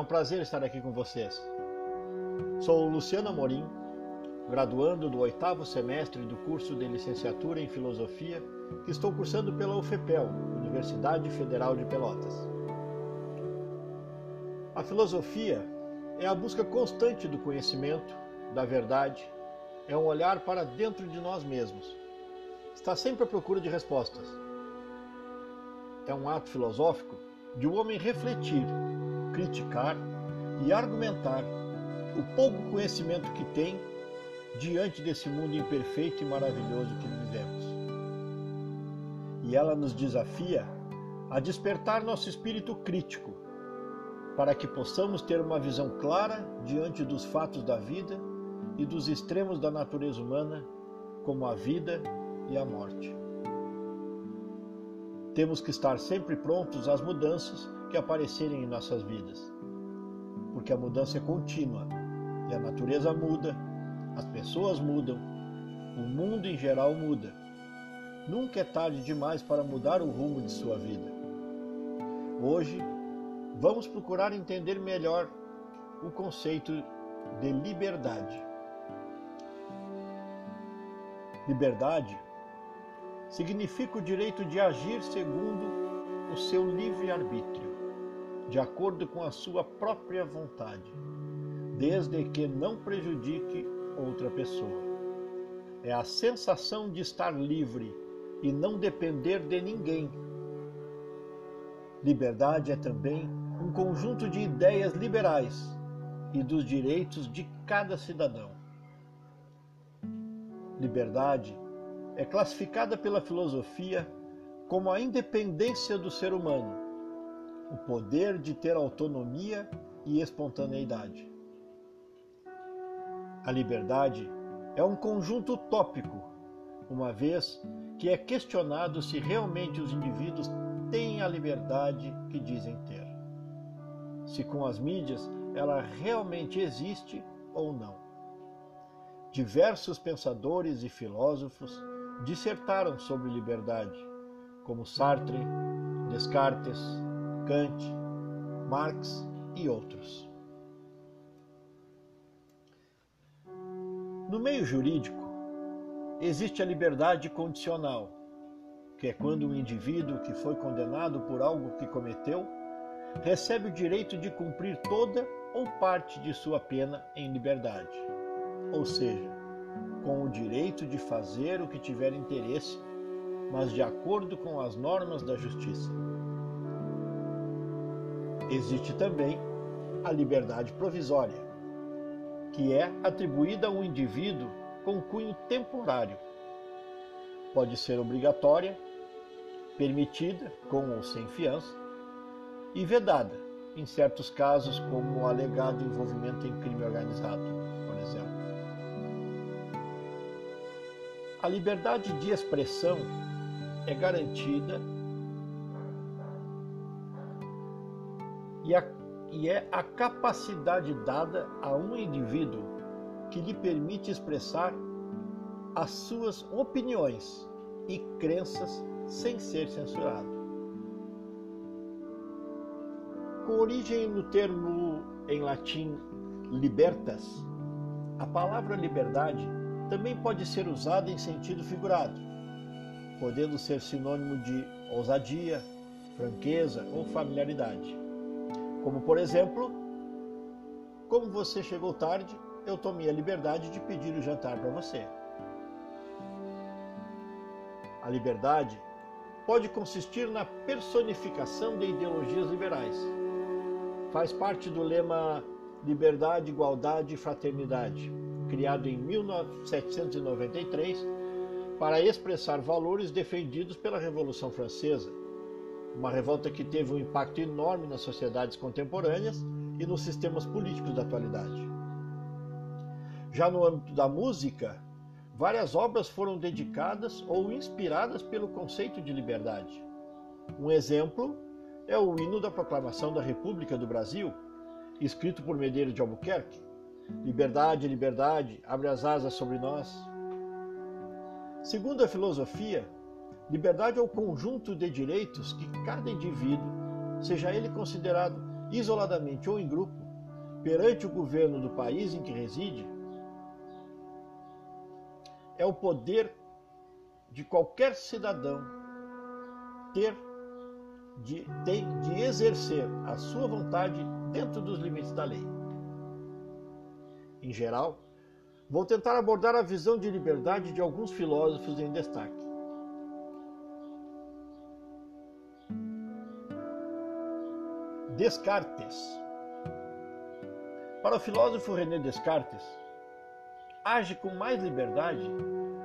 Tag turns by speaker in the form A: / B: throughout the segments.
A: um prazer estar aqui com vocês. Sou Luciano Amorim, graduando do oitavo semestre do curso de licenciatura em Filosofia que estou cursando pela UFPEL, Universidade Federal de Pelotas. A filosofia é a busca constante do conhecimento, da verdade, é um olhar para dentro de nós mesmos. Está sempre à procura de respostas. É um ato filosófico de um homem refletir, criticar e argumentar o pouco conhecimento que tem diante desse mundo imperfeito e maravilhoso que vivemos. E ela nos desafia a despertar nosso espírito crítico, para que possamos ter uma visão clara diante dos fatos da vida e dos extremos da natureza humana, como a vida e a morte. Temos que estar sempre prontos às mudanças que aparecerem em nossas vidas, porque a mudança é contínua e a natureza muda, as pessoas mudam, o mundo em geral muda. Nunca é tarde demais para mudar o rumo de sua vida. Hoje, vamos procurar entender melhor o conceito de liberdade. Liberdade significa o direito de agir segundo o seu livre-arbítrio, de acordo com a sua própria vontade, desde que não prejudique outra pessoa. É a sensação de estar livre e não depender de ninguém. Liberdade é também um conjunto de ideias liberais e dos direitos de cada cidadão. Liberdade é classificada pela filosofia como a independência do ser humano, o poder de ter autonomia e espontaneidade. A liberdade é um conjunto utópico, uma vez que é questionado se realmente os indivíduos têm a liberdade que dizem ter. Se com as mídias ela realmente existe ou não. Diversos pensadores e filósofos dissertaram sobre liberdade, como Sartre, Descartes, Kant, Marx e outros. No meio jurídico, existe a liberdade condicional, que é quando um indivíduo que foi condenado por algo que cometeu recebe o direito de cumprir toda ou parte de sua pena em liberdade ou seja, com o direito de fazer o que tiver interesse, mas de acordo com as normas da justiça. Existe também a liberdade provisória, que é atribuída a um indivíduo com cunho temporário. Pode ser obrigatória, permitida, com ou sem fiança, e vedada, em certos casos, como o alegado envolvimento em crime organizado, por exemplo. A liberdade de expressão é garantida e, a, e é a capacidade dada a um indivíduo que lhe permite expressar as suas opiniões e crenças sem ser censurado. Com origem no termo em latim libertas, a palavra liberdade também pode ser usada em sentido figurado, podendo ser sinônimo de ousadia, franqueza ou familiaridade. Como, por exemplo, como você chegou tarde, eu tomei a liberdade de pedir o jantar para você. A liberdade pode consistir na personificação de ideologias liberais. Faz parte do lema liberdade, igualdade e fraternidade, criado em 1793 para expressar valores defendidos pela Revolução Francesa, uma revolta que teve um impacto enorme nas sociedades contemporâneas e nos sistemas políticos da atualidade. Já no âmbito da música, várias obras foram dedicadas ou inspiradas pelo conceito de liberdade. Um exemplo é o hino da proclamação da República do Brasil, escrito por Medeiros de Albuquerque. Liberdade, liberdade, abre as asas sobre nós. Segundo a filosofia, liberdade é o conjunto de direitos que cada indivíduo, seja ele considerado isoladamente ou em grupo, perante o governo do país em que reside, é o poder de qualquer cidadão ter de, de, exercer a sua vontade dentro dos limites da lei. Em geral, vou tentar abordar a visão de liberdade de alguns filósofos em destaque. Descartes. Para o filósofo René Descartes, age com mais liberdade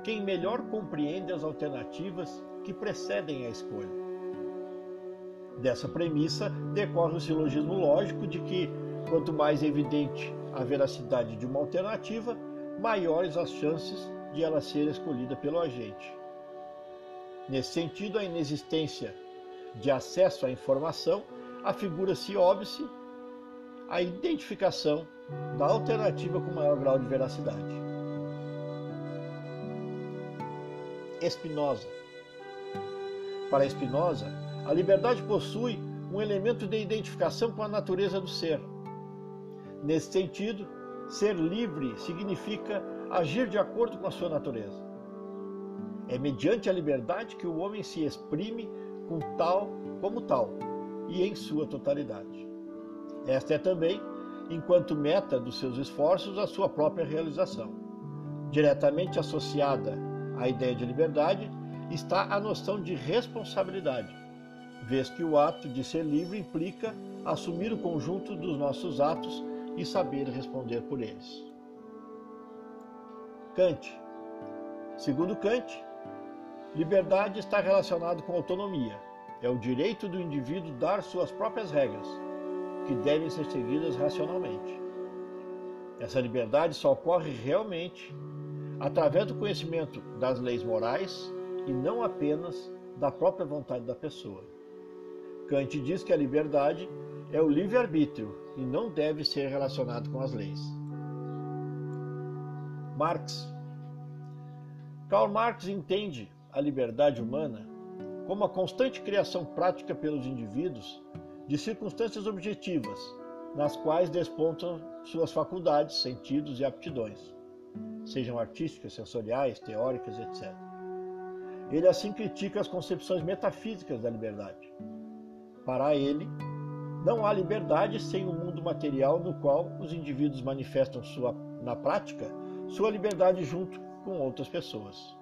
A: quem melhor compreende as alternativas que precedem a escolha. Dessa premissa decorre o silogismo lógico de que, quanto mais evidente a veracidade de uma alternativa, maiores as chances de ela ser escolhida pelo agente. Nesse sentido, a inexistência de acesso à informação afigura-se óbice a identificação da alternativa com maior grau de veracidade. Spinoza. Para Spinoza, a liberdade possui um elemento de identificação com a natureza do ser. Nesse sentido, ser livre significa agir de acordo com a sua natureza. É mediante a liberdade que o homem se exprime com tal como tal e em sua totalidade. Esta é também, enquanto meta dos seus esforços, a sua própria realização. Diretamente associada à ideia de liberdade está a noção de responsabilidade, vez que o ato de ser livre implica assumir o conjunto dos nossos atos e saber responder por eles. Kant. Segundo Kant, liberdade está relacionado com autonomia, é o direito do indivíduo dar suas próprias regras, que devem ser seguidas racionalmente. Essa liberdade só ocorre realmente através do conhecimento das leis morais e não apenas da própria vontade da pessoa. Kant diz que a liberdade é o livre-arbítrio e não deve ser relacionado com as leis. Marx. Karl Marx entende a liberdade humana como a constante criação prática pelos indivíduos de circunstâncias objetivas, nas quais despontam suas faculdades, sentidos e aptidões, sejam artísticas, sensoriais, teóricas, etc. Ele assim critica as concepções metafísicas da liberdade. Para ele, não há liberdade sem o um mundo material no qual os indivíduos manifestam sua, na prática sua liberdade junto com outras pessoas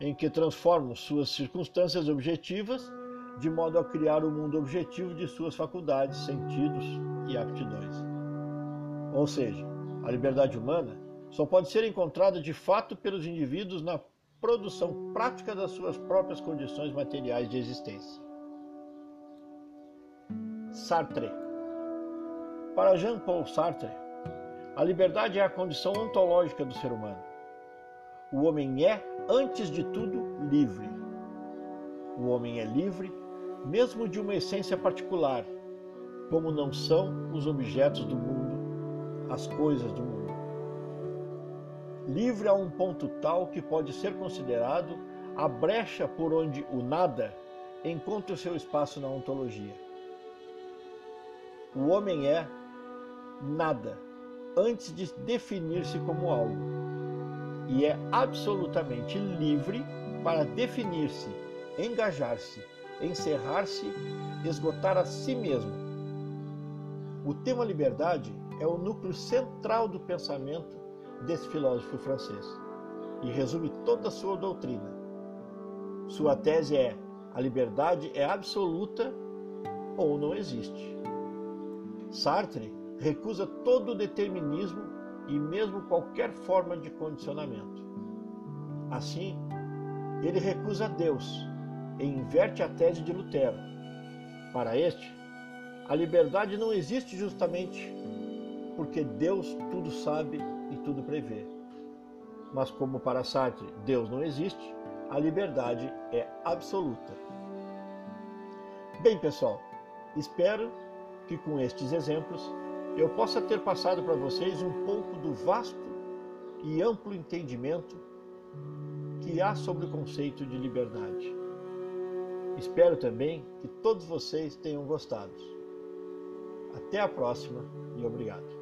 A: em que transformam suas circunstâncias objetivas de modo a criar o mundo objetivo de suas faculdades, sentidos e aptidões. Ou seja, a liberdade humana só pode ser encontrada de fato pelos indivíduos na produção prática das suas próprias condições materiais de existência. Sartre. Para Jean-Paul Sartre, a liberdade é a condição ontológica do ser humano. O homem é antes de tudo, livre. O homem é livre, mesmo de uma essência particular, como não são os objetos do mundo, as coisas do mundo. Livre a um ponto tal que pode ser considerado a brecha por onde o nada encontra o seu espaço na ontologia. O homem é nada antes de definir-se como algo e é absolutamente livre para definir-se, engajar-se, encerrar-se, esgotar a si mesmo. O tema liberdade é o núcleo central do pensamento desse filósofo francês e resume toda a sua doutrina. Sua tese é: a liberdade é absoluta ou não existe. Sartre recusa todo o determinismo e mesmo qualquer forma de condicionamento. Assim, ele recusa Deus e inverte a tese de Lutero. Para este, a liberdade não existe justamente porque Deus tudo sabe e tudo prevê. Mas como para Sartre Deus não existe, a liberdade é absoluta. Bem, pessoal, espero que com estes exemplos eu possa ter passado para vocês um pouco do vasto e amplo entendimento que há sobre o conceito de liberdade. Espero também que todos vocês tenham gostado. Até a próxima e obrigado.